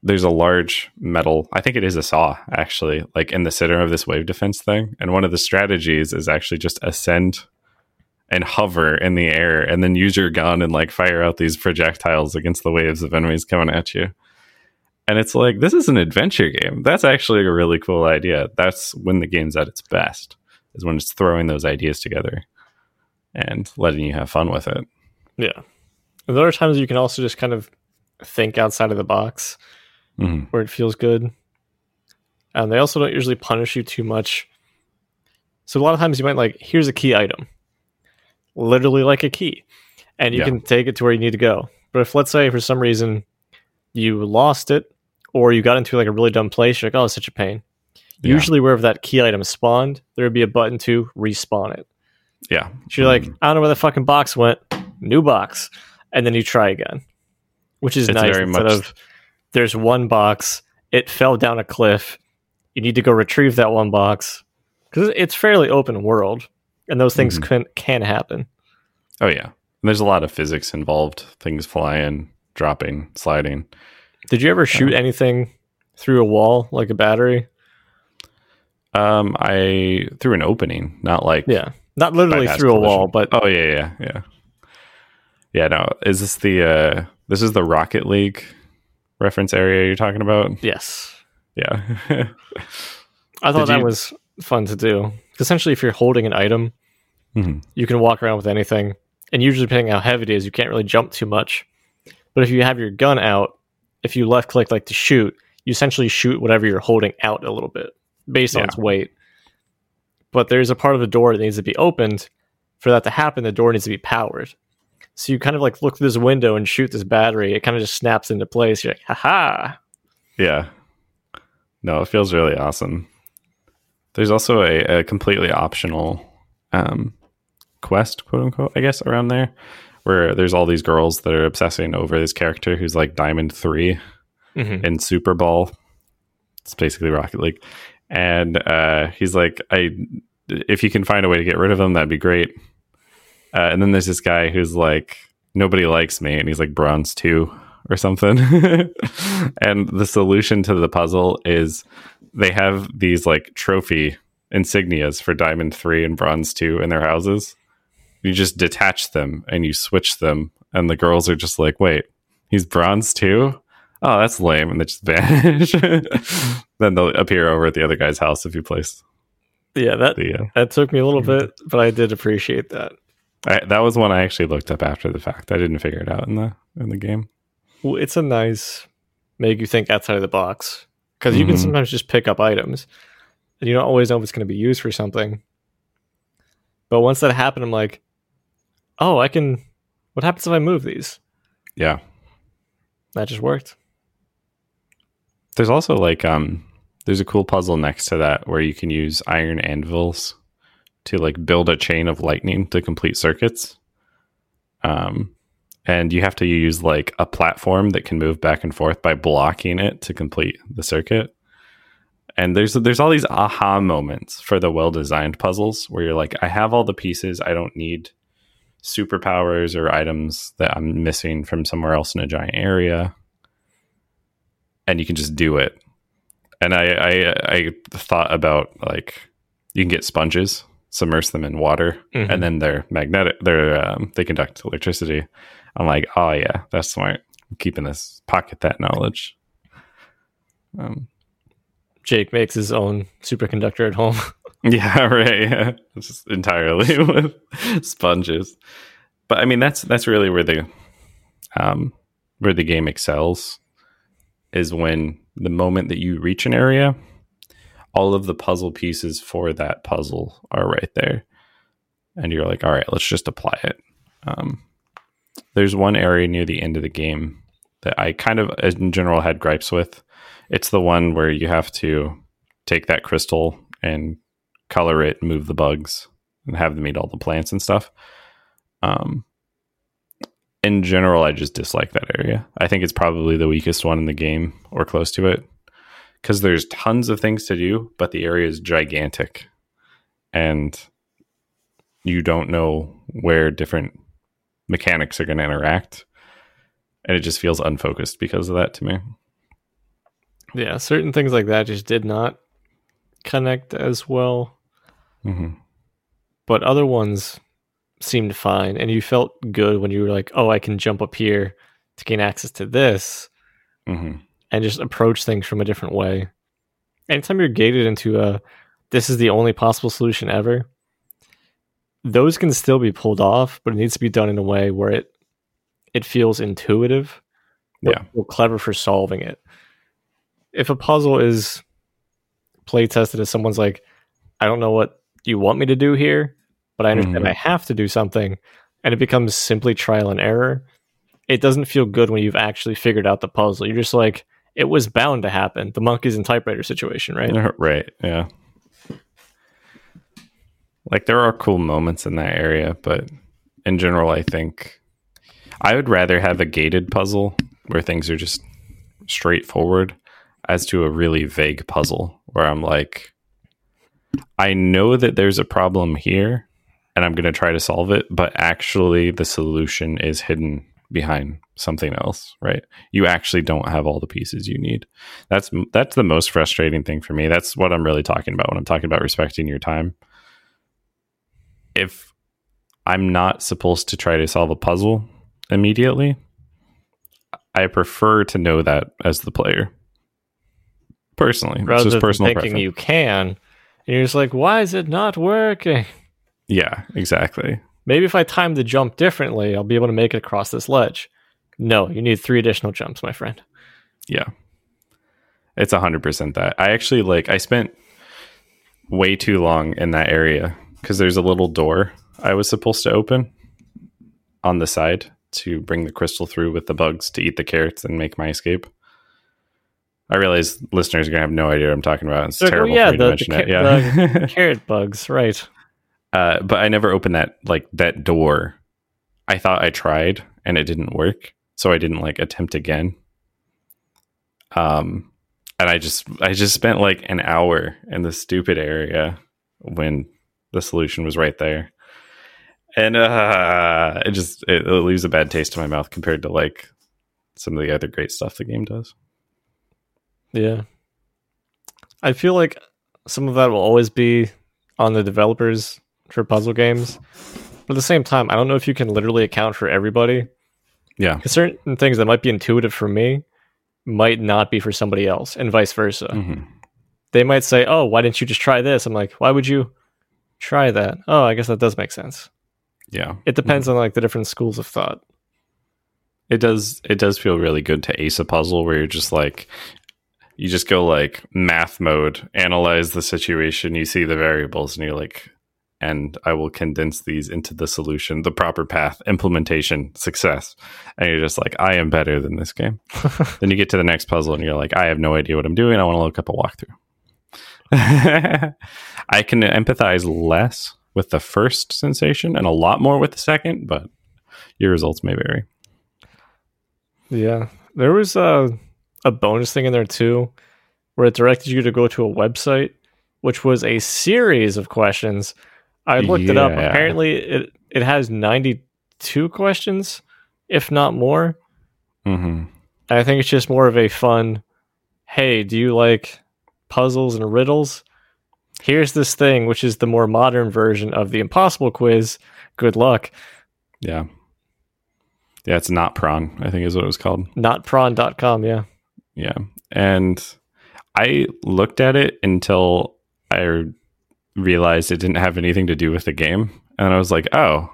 there's a large metal, I think it is a saw actually, like in the center of this wave defense thing. And one of the strategies is actually just ascend and hover in the air and then use your gun and like fire out these projectiles against the waves of enemies coming at you. And it's like, this is an adventure game. That's actually a really cool idea. That's when the game's at its best, is when it's throwing those ideas together and letting you have fun with it. Yeah. And there are times you can also just kind of think outside of the box hmm where it feels good. And they also don't usually punish you too much. So a lot of times you might like, here's a key item. Literally like a key. And you Yeah. can take it to where you need to go. But if let's say for some reason you lost it or you got into like a really dumb place, you're like, oh, it's such a pain. Yeah. Usually wherever that key item spawned, there would be a button to respawn it. Yeah. So you're like, Mhm. I don't know where the fucking box went. New box. And then you try again. Which is nice very instead of there's one box, it fell down a cliff. You need to go retrieve that one box. Because it's fairly open world. And those things Mhm. can can happen. Oh, yeah. And there's a lot of physics involved things flying, dropping, sliding. Did you ever shoot Uh-huh. anything through a wall like a battery? Um, I through an opening, not like Yeah. Not literally through a wall, but oh yeah, yeah, yeah, yeah. No, is this the uh this is the Rocket League reference area you're talking about? yes. Yeah, I thought Did that you- was fun to do. Essentially, if you're holding an item, Mhm. you can walk around with anything. And usually, depending on how heavy it is, you can't really jump too much. But if you have your gun out, if you left click like to shoot, you essentially shoot whatever you're holding out a little bit based on its weight. But there's a part of the door that needs to be opened. For that to happen, the door needs to be powered. So you kind of like look through this window and shoot this battery. It kind of just snaps into place. You're like, haha. yeah. No, it feels really awesome. There's also a, a completely optional um, quest, quote unquote, I guess, around there, where there's all these girls that are obsessing over this character who's like Diamond Three, Mhm. in Super Bowl. It's basically Rocket League. and uh, he's like, "I, if you can find a way to get rid of them, that'd be great." Uh, and then there's this guy who's like, "Nobody likes me," and he's like bronze two or something. and the solution to the puzzle is they have these like trophy insignias for diamond three and bronze two in their houses. You just detach them and you switch them, and the girls are just like, "Wait, he's bronze too." Oh, that's lame, and they just vanish. then they'll appear over at the other guy's house if you place. Yeah, that The, uh, that took me a little bit, but I did appreciate that. I, that was one I actually looked up after the fact. I didn't figure it out in the in the game. Well, it's a nice make you think outside of the box because you can Mhm. sometimes just pick up items and you don't always know if it's going to be used for something. But once that happened, I'm like, oh, I can. What happens if I move these? Yeah. That just worked. There's also like um there's a cool puzzle next to that where you can use iron anvils to like build a chain of lightning to complete circuits. Um and you have to use like a platform that can move back and forth by blocking it to complete the circuit. And there's there's all these aha moments for the well-designed puzzles where you're like I have all the pieces, I don't need superpowers or items that I'm missing from somewhere else in a giant area and you can just do it. And I, I I thought about like you can get sponges, submerge them in water, Mhm. and then they're magnetic. They're um, they conduct electricity. I'm like, oh yeah, that's smart. I'm keeping this pocket that knowledge. Um, Jake makes his own superconductor at home. yeah, right. Yeah. Just entirely with sponges. But I mean, that's that's really where the um, where the game excels is when the moment that you reach an area, all of the puzzle pieces for that puzzle are right there, and you're like, all right, let's just apply it. Um, there's one area near the end of the game that I kind of, in general, had gripes with. It's the one where you have to take that crystal and color it, move the bugs, and have them eat all the plants and stuff. Um, in general, I just dislike that area. I think it's probably the weakest one in the game or close to it because there's tons of things to do, but the area is gigantic and you don't know where different mechanics are going to interact. And it just feels unfocused because of that to me. yeah, certain things like that just did not connect as well. Hmm but other ones seemed fine and you felt good when you were like oh i can jump up here to gain access to this hmm and just approach things from a different way. Anytime you're gated into a this is the only possible solution ever those can still be pulled off but it needs to be done in a way where it it feels intuitive Yeah. clever for solving it. If a puzzle is play tested as someone's like i don't know what you want me to do here but i understand Mhm. i have to do something and it becomes simply trial and error it doesn't feel good when you've actually figured out the puzzle you're just like it was bound to happen the monkeys and typewriter situation right Right. Yeah. Like there are cool moments in that area, but in general, I think I would rather have a gated puzzle where things are just straightforward as to a really vague puzzle where I'm like, I know that there's a problem here and I'm going to try to solve it, but actually the solution is hidden behind something else, right? You actually don't have all the pieces you need. That's that's the most frustrating thing for me. That's what I'm really talking about when I'm talking about respecting your time. If I'm not supposed to try to solve a puzzle immediately, I prefer to know that as the player. Personally, rather just than thinking preference. you can you're just like why is it not working yeah, exactly. maybe if i time the jump differently i'll be able to make it across this ledge no you need three additional jumps my friend Yeah. It's 100% that. I actually like I spent way too long in that area cuz there's a little door I was supposed to open on the side to bring the crystal through with the bugs to eat the carrots and make my escape. I realize listeners are going to have no idea what I'm talking about. It's They're like, "Oh, terrible yeah, for me to the- mention the it. Yeah. carrot bugs right uh, but I never opened that like that door. I thought I tried and it didn't work, so I didn't like attempt again. Um, and I just I just spent like an hour in the stupid area when the solution was right there. And uh it just it, it leaves a bad taste in my mouth compared to like some of the other great stuff the game does. Yeah. I feel like some of that will always be on the developers for puzzle games. But at the same time, I don't know if you can literally account for everybody. Yeah. certain things that might be intuitive for me might not be for somebody else, and vice versa. hmm They might say, "Oh, why didn't you just try this?" I'm like, "Why would you try that?" Oh, I guess that does make sense. Yeah. It depends on like the different schools of thought. It does it does feel really good to ace a puzzle where you're just like you just go like math mode, analyze the situation, you see the variables and you're like and I will condense these into the solution, the proper path, implementation, success. And you're just like, I am better than this game. then you get to the next puzzle and you're like, I have no idea what I'm doing. I want to look up a walkthrough. I can empathize less with the first sensation and a lot more with the second, but your results may vary. Yeah, there was a a bonus thing in there too, where it directed you to go to a website, which was a series of questions. I looked it up. Apparently, it it has ninety two questions, if not more. Mm-hmm. I think it's just more of a fun. Hey, do you like puzzles and riddles? Here's this thing, which is the more modern version of the impossible quiz. Good luck. Yeah. Yeah, it's Notpron, I think is what it was called. Notpron.com. Yeah. Yeah. And I looked at it until I realized it didn't have anything to do with the game. And I was like, oh,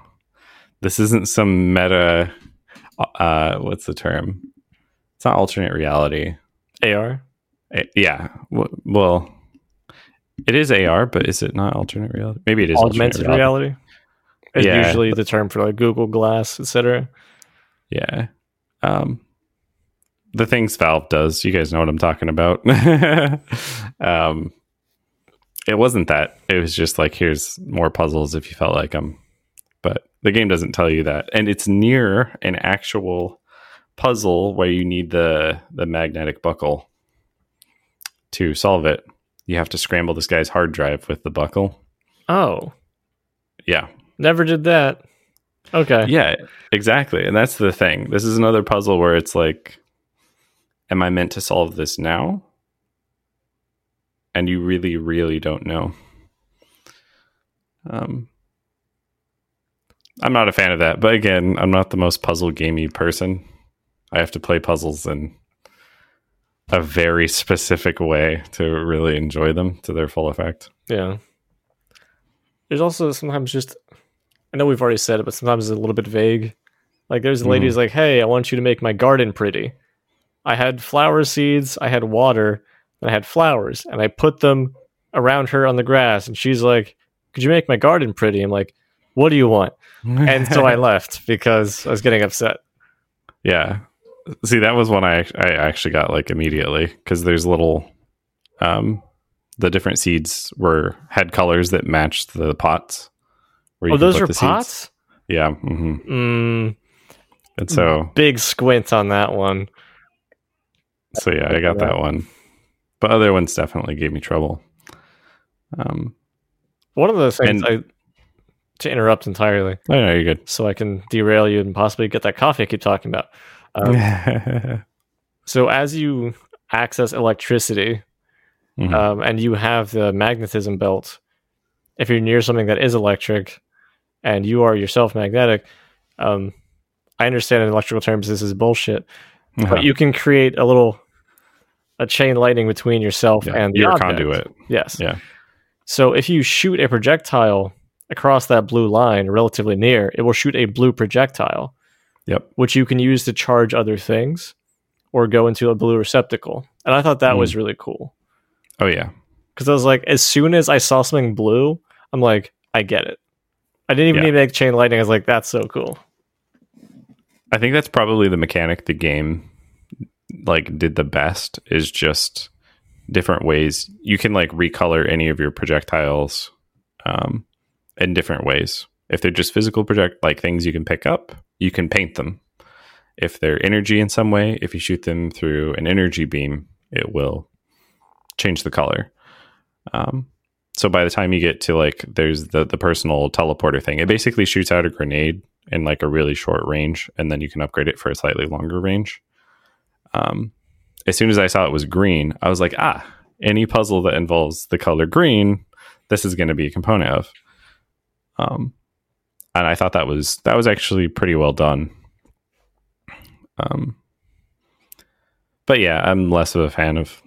this isn't some meta uh what's the term? It's not alternate reality. AR. Eh, yeah. W- Well, it is AR, but is it not alternate reality? Maybe it is augmented alternate reality. Is Yeah. usually the term for like Google Glass, etc. Yeah. Um the things Valve does, you guys know what I'm talking about. um it wasn't that. It was just like here's more puzzles if you felt like them. But the game doesn't tell you that. And it's near an actual puzzle where you need the the magnetic buckle to solve it. You have to scramble this guy's hard drive with the buckle. Oh, Yeah. never did that. Okay. Yeah, exactly. And that's the thing. This is another puzzle where it's like, am I meant to solve this now? And you really, really don't know. Um, I'm not a fan of that. But again, I'm not the most puzzle gamey person. I have to play puzzles in a very specific way to really enjoy them to their full effect. Yeah. There's also sometimes just, I know we've already said it, but sometimes it's a little bit vague. Like there's a lady who's like, hey, I want you to make my garden pretty. I had flower seeds, I had water, and I had flowers, and I put them around her on the grass. And she's like, could you make my garden pretty? I'm like, what do you want? And so I left because I was getting upset. Yeah. See, that was one I I actually got like immediately because there's little, um, the different seeds were had colors that matched the pots. Oh, those are the seeds. pots? Yeah. hmm Mm, And so, big squint on that one. So yeah, I got that one, but other ones definitely gave me trouble. Um, One of the things And- I, to interrupt entirely, I know you're good. so I can derail you and possibly get that coffee I keep talking about. Um, so as you access electricity Mhm. um, and you have the magnetism belt, if you're near something that is electric and you are yourself magnetic, um, I understand in electrical terms this is bullshit, Uh-huh. but you can create a little a chain lightning between yourself Yeah, and the object. conduit. Yes. Yeah. So if you shoot a projectile across that blue line relatively near, it will shoot a blue projectile, Yep. which you can use to charge other things or go into a blue receptacle. And I thought that Hmm. was really cool Oh yeah. because I was like, as soon as I saw something blue, I'm like, I get it. I didn't even Yeah. need to make chain lightning. I was like, that's so cool. I think that's probably the mechanic the game like did the best is just different ways you can like recolor any of your projectiles um, in different ways. If they're just physical project like things you can pick up, you can paint them. If they're energy in some way, if you shoot them through an energy beam, it will change the color. Um, so by the time you get to like there's the the personal teleporter thing, it basically shoots out a grenade in like a really short range, and then you can upgrade it for a slightly longer range. Um, as soon as I saw it was green, I was like, ah, any puzzle that involves the color green, this is going to be a component of. Um, and I thought that was that was actually pretty well done. Um, but yeah, I'm less of a fan of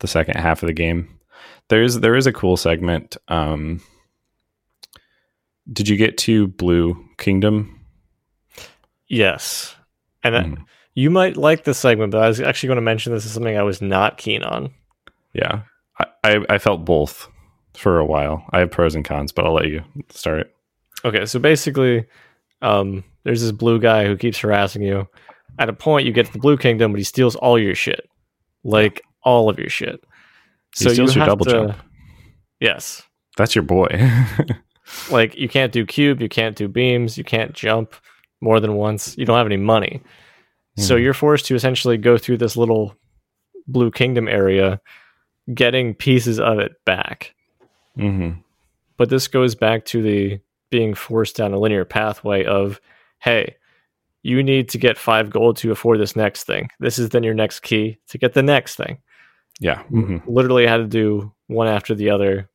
the second half of the game. There's there is a cool segment. Um, did you get to Blue Kingdom? Yes, and mm. You might like this segment, but I was actually going to mention this is something I was not keen on. Yeah, I, I, I felt both for a while. I have pros and cons, but I'll let you start. Okay, so basically, um, there's this blue guy who keeps harassing you. At a point, you get to the Blue Kingdom, but he steals all your shit, like all of your shit. He so steals you your double to, jump. Yes, that's your boy. like you can't do cube, you can't do beams, you can't jump more than once. You don't have any money, mm. so hmm. you're forced to essentially go through this little Blue Kingdom area, getting pieces of it back. Mm-hmm. But this goes back to the being forced down a linear pathway of, hey, you need to get five gold to afford this next thing. This is then your next key to get the next thing. Yeah. Mm-hmm. Literally had to do one after the other.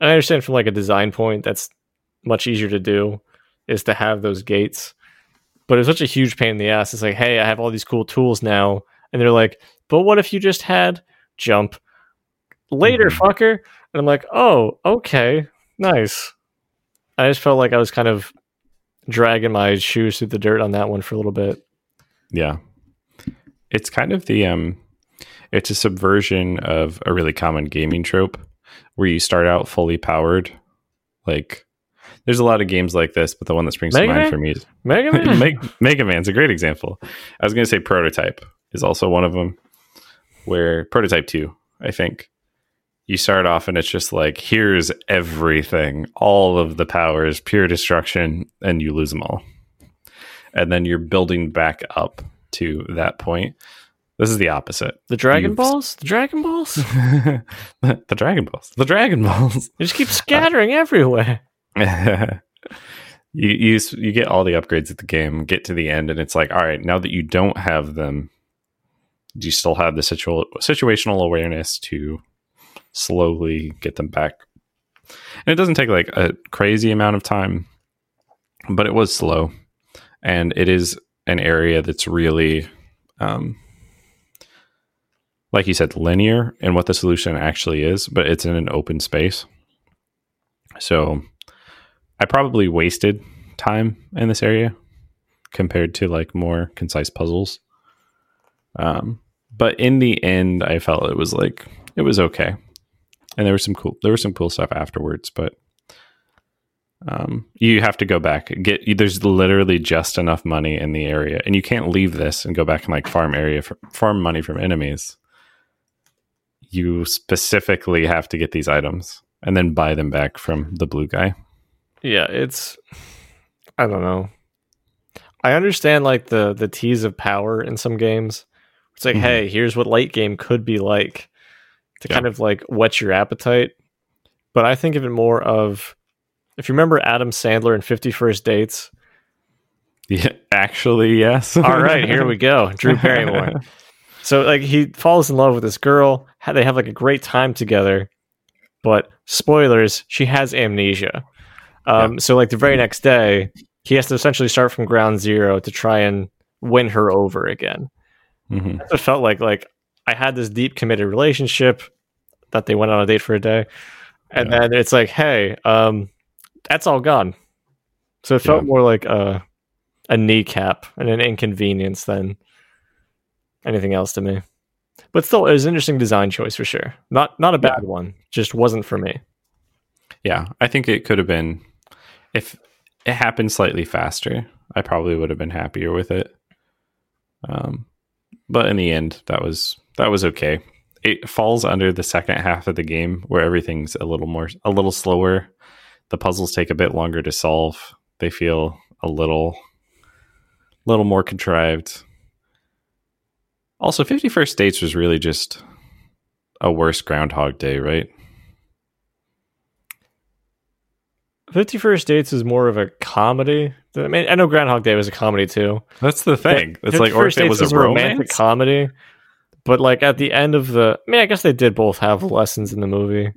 And I understand from like a design point, that's much easier to do is to have those gates. But it's such a huge pain in the ass. It's like, hey, I have all these cool tools now. And they're like, but what if you just had jump later, mm-hmm. fucker? And I'm like, oh, okay, nice. I just felt like I was kind of dragging my shoes through the dirt on that one for a little bit. Yeah. It's kind of the um it's a subversion of a really common gaming trope where you start out fully powered. Like there's a lot of games like this, but the one that springs Mega to mind Man? for me is Mega Man. Mega, Mega Man's a great example. I was going to say Prototype is also one of them where Prototype 2, I think, you start off and it's just like here's everything. All of the powers pure destruction and you lose them all. And then you're building back up to that point. This is the opposite. The dragon You've... balls? The dragon balls? The dragon balls. The dragon balls. You just keep scattering uh, everywhere you, you you get all the upgrades at the game get to the end and it's like all right now that you don't have them do you still have the situ- situational awareness to slowly get them back. And it doesn't take like a crazy amount of time, but it was slow. And it is an area that's really, um, like you said, linear in what the solution actually is, but it's in an open space. So I probably wasted time in this area compared to like more concise puzzles. Um, but in the end, I felt it was like it was okay. And there was some cool there was some cool stuff afterwards but um, you have to go back get there's literally just enough money in the area and you can't leave this and go back and like farm area for, farm money from enemies. You specifically have to get these items and then buy them back from the blue guy yeah it's i don't know i understand like the the tease of power in some games it's like mm-hmm. hey here's what late game could be like to yeah. kind of like whet your appetite. But I think of it more of if you remember Adam Sandler in Fifty First Dates. Yeah, actually, yes. All right, here we go. Drew Barrymore. so like he falls in love with this girl. They have like a great time together. But spoilers, she has amnesia. Um, yeah. So like the very next day, he has to essentially start from ground zero to try and win her over again. Mm-hmm. It felt like like I had this deep committed relationship that they went on a date for a day, and yeah. then it's like, hey, um, that's all gone. So it felt yeah. more like a a kneecap and an inconvenience than anything else to me. But still, it was an interesting design choice for sure. Not not a bad yeah. one, just wasn't for me. Yeah, I think it could have been if it happened slightly faster. I probably would have been happier with it. Um, but in the end, that was that was okay. It falls under the second half of the game where everything's a little more a little slower. The puzzles take a bit longer to solve. They feel a little little more contrived. Also, 51st Dates was really just a worse Groundhog Day, right? Fifty First Dates is more of a comedy. I mean, I know Groundhog Day was a comedy too. That's the thing. It's like, if it was a romantic comedy. But like at the end of the, I mean, I guess they did both have lessons in the movie.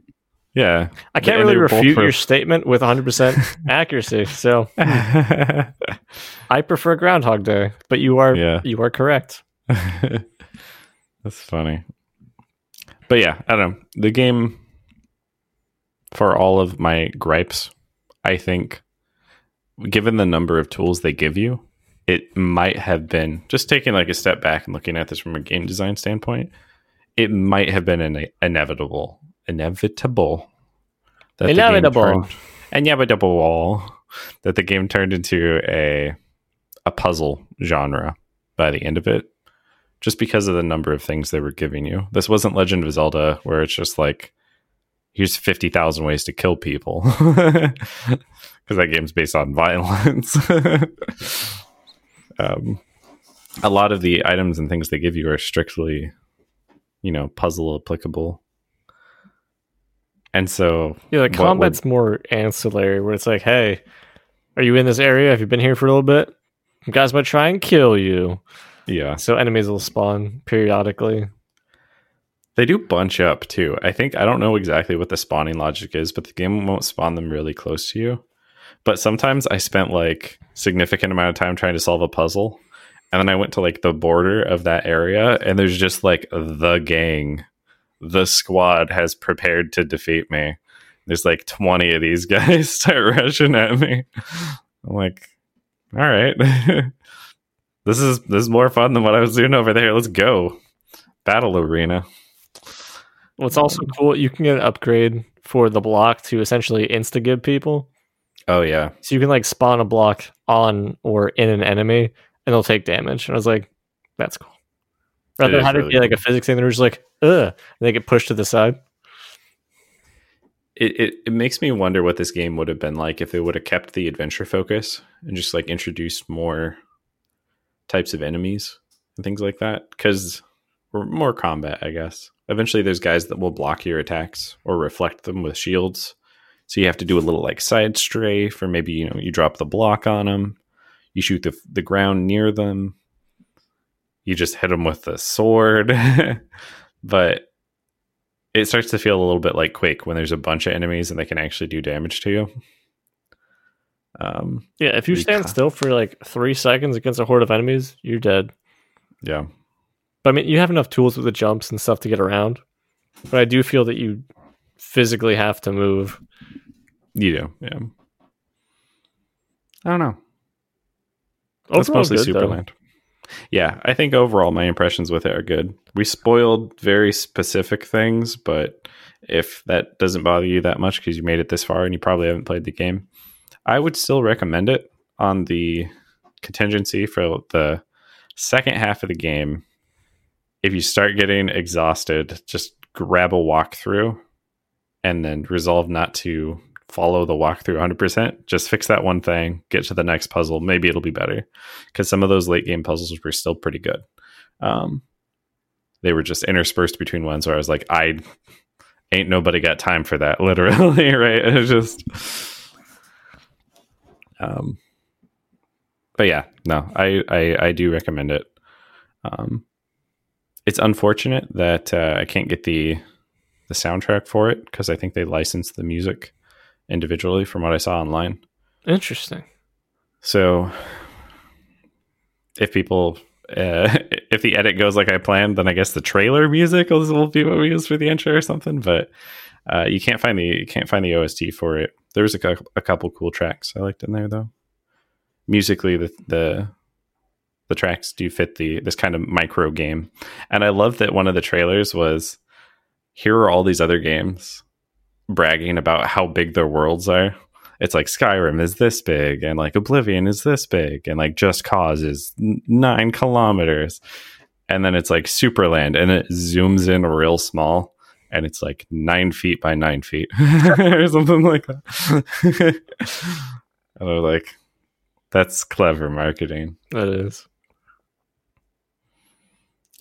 Yeah, I can't really refute your statement with 100 percent accuracy. So I prefer Groundhog Day, but you are yeah. you are correct. That's funny. But yeah, I don't know. The game, for all of my gripes, I think, given the number of tools they give you, it might have been just taking like a step back and looking at this from a game design standpoint. It might have been an inevitable, inevitable, that inevitable, turned, inevitable wall that the game turned into a a puzzle genre by the end of it, just because of the number of things they were giving you. This wasn't Legend of Zelda, where it's just like here's 50,000 ways to kill people because that game's based on violence. um, a lot of the items and things they give you are strictly, you know, puzzle applicable. And so, yeah, the combat's would... more ancillary, where it's like, hey, are you in this area? Have you been here for a little bit? Guys might try and kill you. Yeah. So enemies will spawn periodically. They do bunch up too. I think I don't know exactly what the spawning logic is, but the game won't spawn them really close to you. But sometimes I spent like significant amount of time trying to solve a puzzle, and then I went to like the border of that area, and there's just like the gang, the squad has prepared to defeat me. There's like 20 of these guys start rushing at me. I'm like, all right, this is this is more fun than what I was doing over there. Let's go, battle arena. What's also cool, you can get an upgrade for the block to essentially insta give people. Oh yeah. So you can like spawn a block on or in an enemy and they'll take damage. And I was like, that's cool. Rather than having really be like a physics thing, they're just like, ugh, and they get pushed to the side. It, it it makes me wonder what this game would have been like if it would have kept the adventure focus and just like introduced more types of enemies and things like that. Because more combat, I guess. Eventually, there's guys that will block your attacks or reflect them with shields. So you have to do a little like side strafe, or maybe you know you drop the block on them, you shoot the the ground near them, you just hit them with the sword. but it starts to feel a little bit like Quake when there's a bunch of enemies and they can actually do damage to you. Um, yeah, if you stand still for like three seconds against a horde of enemies, you're dead. Yeah. But I mean, you have enough tools with the jumps and stuff to get around. But I do feel that you physically have to move. You do, yeah. I don't know. Overall That's mostly good, Supraland. Though. Yeah, I think overall my impressions with it are good. We spoiled very specific things, but if that doesn't bother you that much because you made it this far and you probably haven't played the game, I would still recommend it on the contingency for the second half of the game if you start getting exhausted, just grab a walkthrough and then resolve not to follow the walkthrough 100%. Just fix that one thing, get to the next puzzle. Maybe it'll be better because some of those late game puzzles were still pretty good. Um, they were just interspersed between ones where I was like, I ain't nobody got time for that, literally, right? It was just. Um, but yeah, no, I, I, I do recommend it. Um, it's unfortunate that uh, I can't get the the soundtrack for it because I think they licensed the music individually from what I saw online. Interesting. So if people uh, if the edit goes like I planned, then I guess the trailer music will, be what we use for the intro or something. But uh, you can't find the you can't find the OST for it. There was a, a couple cool tracks I liked in there though. Musically, the the the tracks do fit the this kind of micro game. And I love that one of the trailers was here are all these other games bragging about how big their worlds are. It's like Skyrim is this big, and like Oblivion is this big, and like Just Cause is nine kilometers. And then it's like Supraland, and it zooms in real small, and it's like nine feet by nine feet, or something like that. and they're like, that's clever marketing. That is.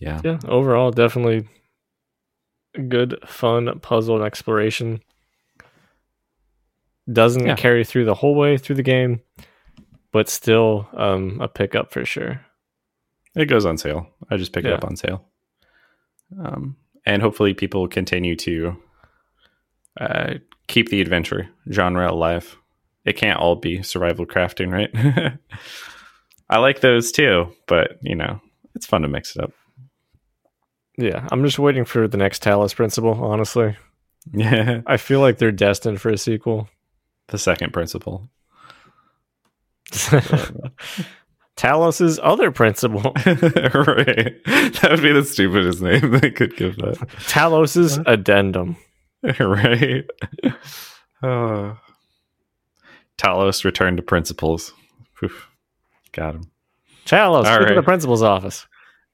Yeah. Yeah. Overall, definitely good, fun puzzle and exploration. Doesn't Yeah. carry through the whole way through the game, but still um, a pickup for sure. It goes on sale. I just picked it up on sale. Um, and hopefully people continue to uh, keep the adventure genre alive. It can't all be survival crafting, right? I like those too, but you know, it's fun to mix it up. Yeah, I'm just waiting for the next Talos principle, honestly. Yeah. I feel like they're destined for a sequel. The second principle. Talos's other principle. right. That would be the stupidest name they could give that. Talos's addendum. right. Uh, Talos returned to principles. Oof. Got him. Talos, All go to the principal's office.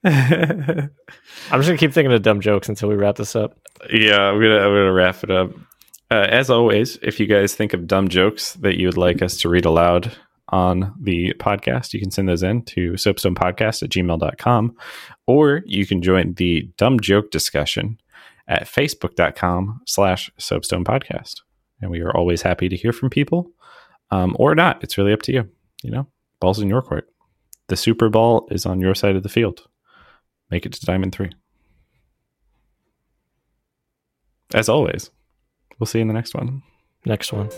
Yeah, I'm just gonna keep thinking of dumb jokes until we wrap this up. I'm gonna I'm gonna wrap it up. Uh, as always, if you guys think of dumb jokes that you would like us to read aloud on the podcast, you can send those in to soapstonepodcast at gmail.com or you can join the dumb joke discussion at facebook.com slash soapstone podcast. And we are always happy to hear from people um, or not. It's really up to you. You know, ball's in your court. The Super Ball is on your side of the field. Make it to Diamond 3. As always, we'll see you in the next one. Next one.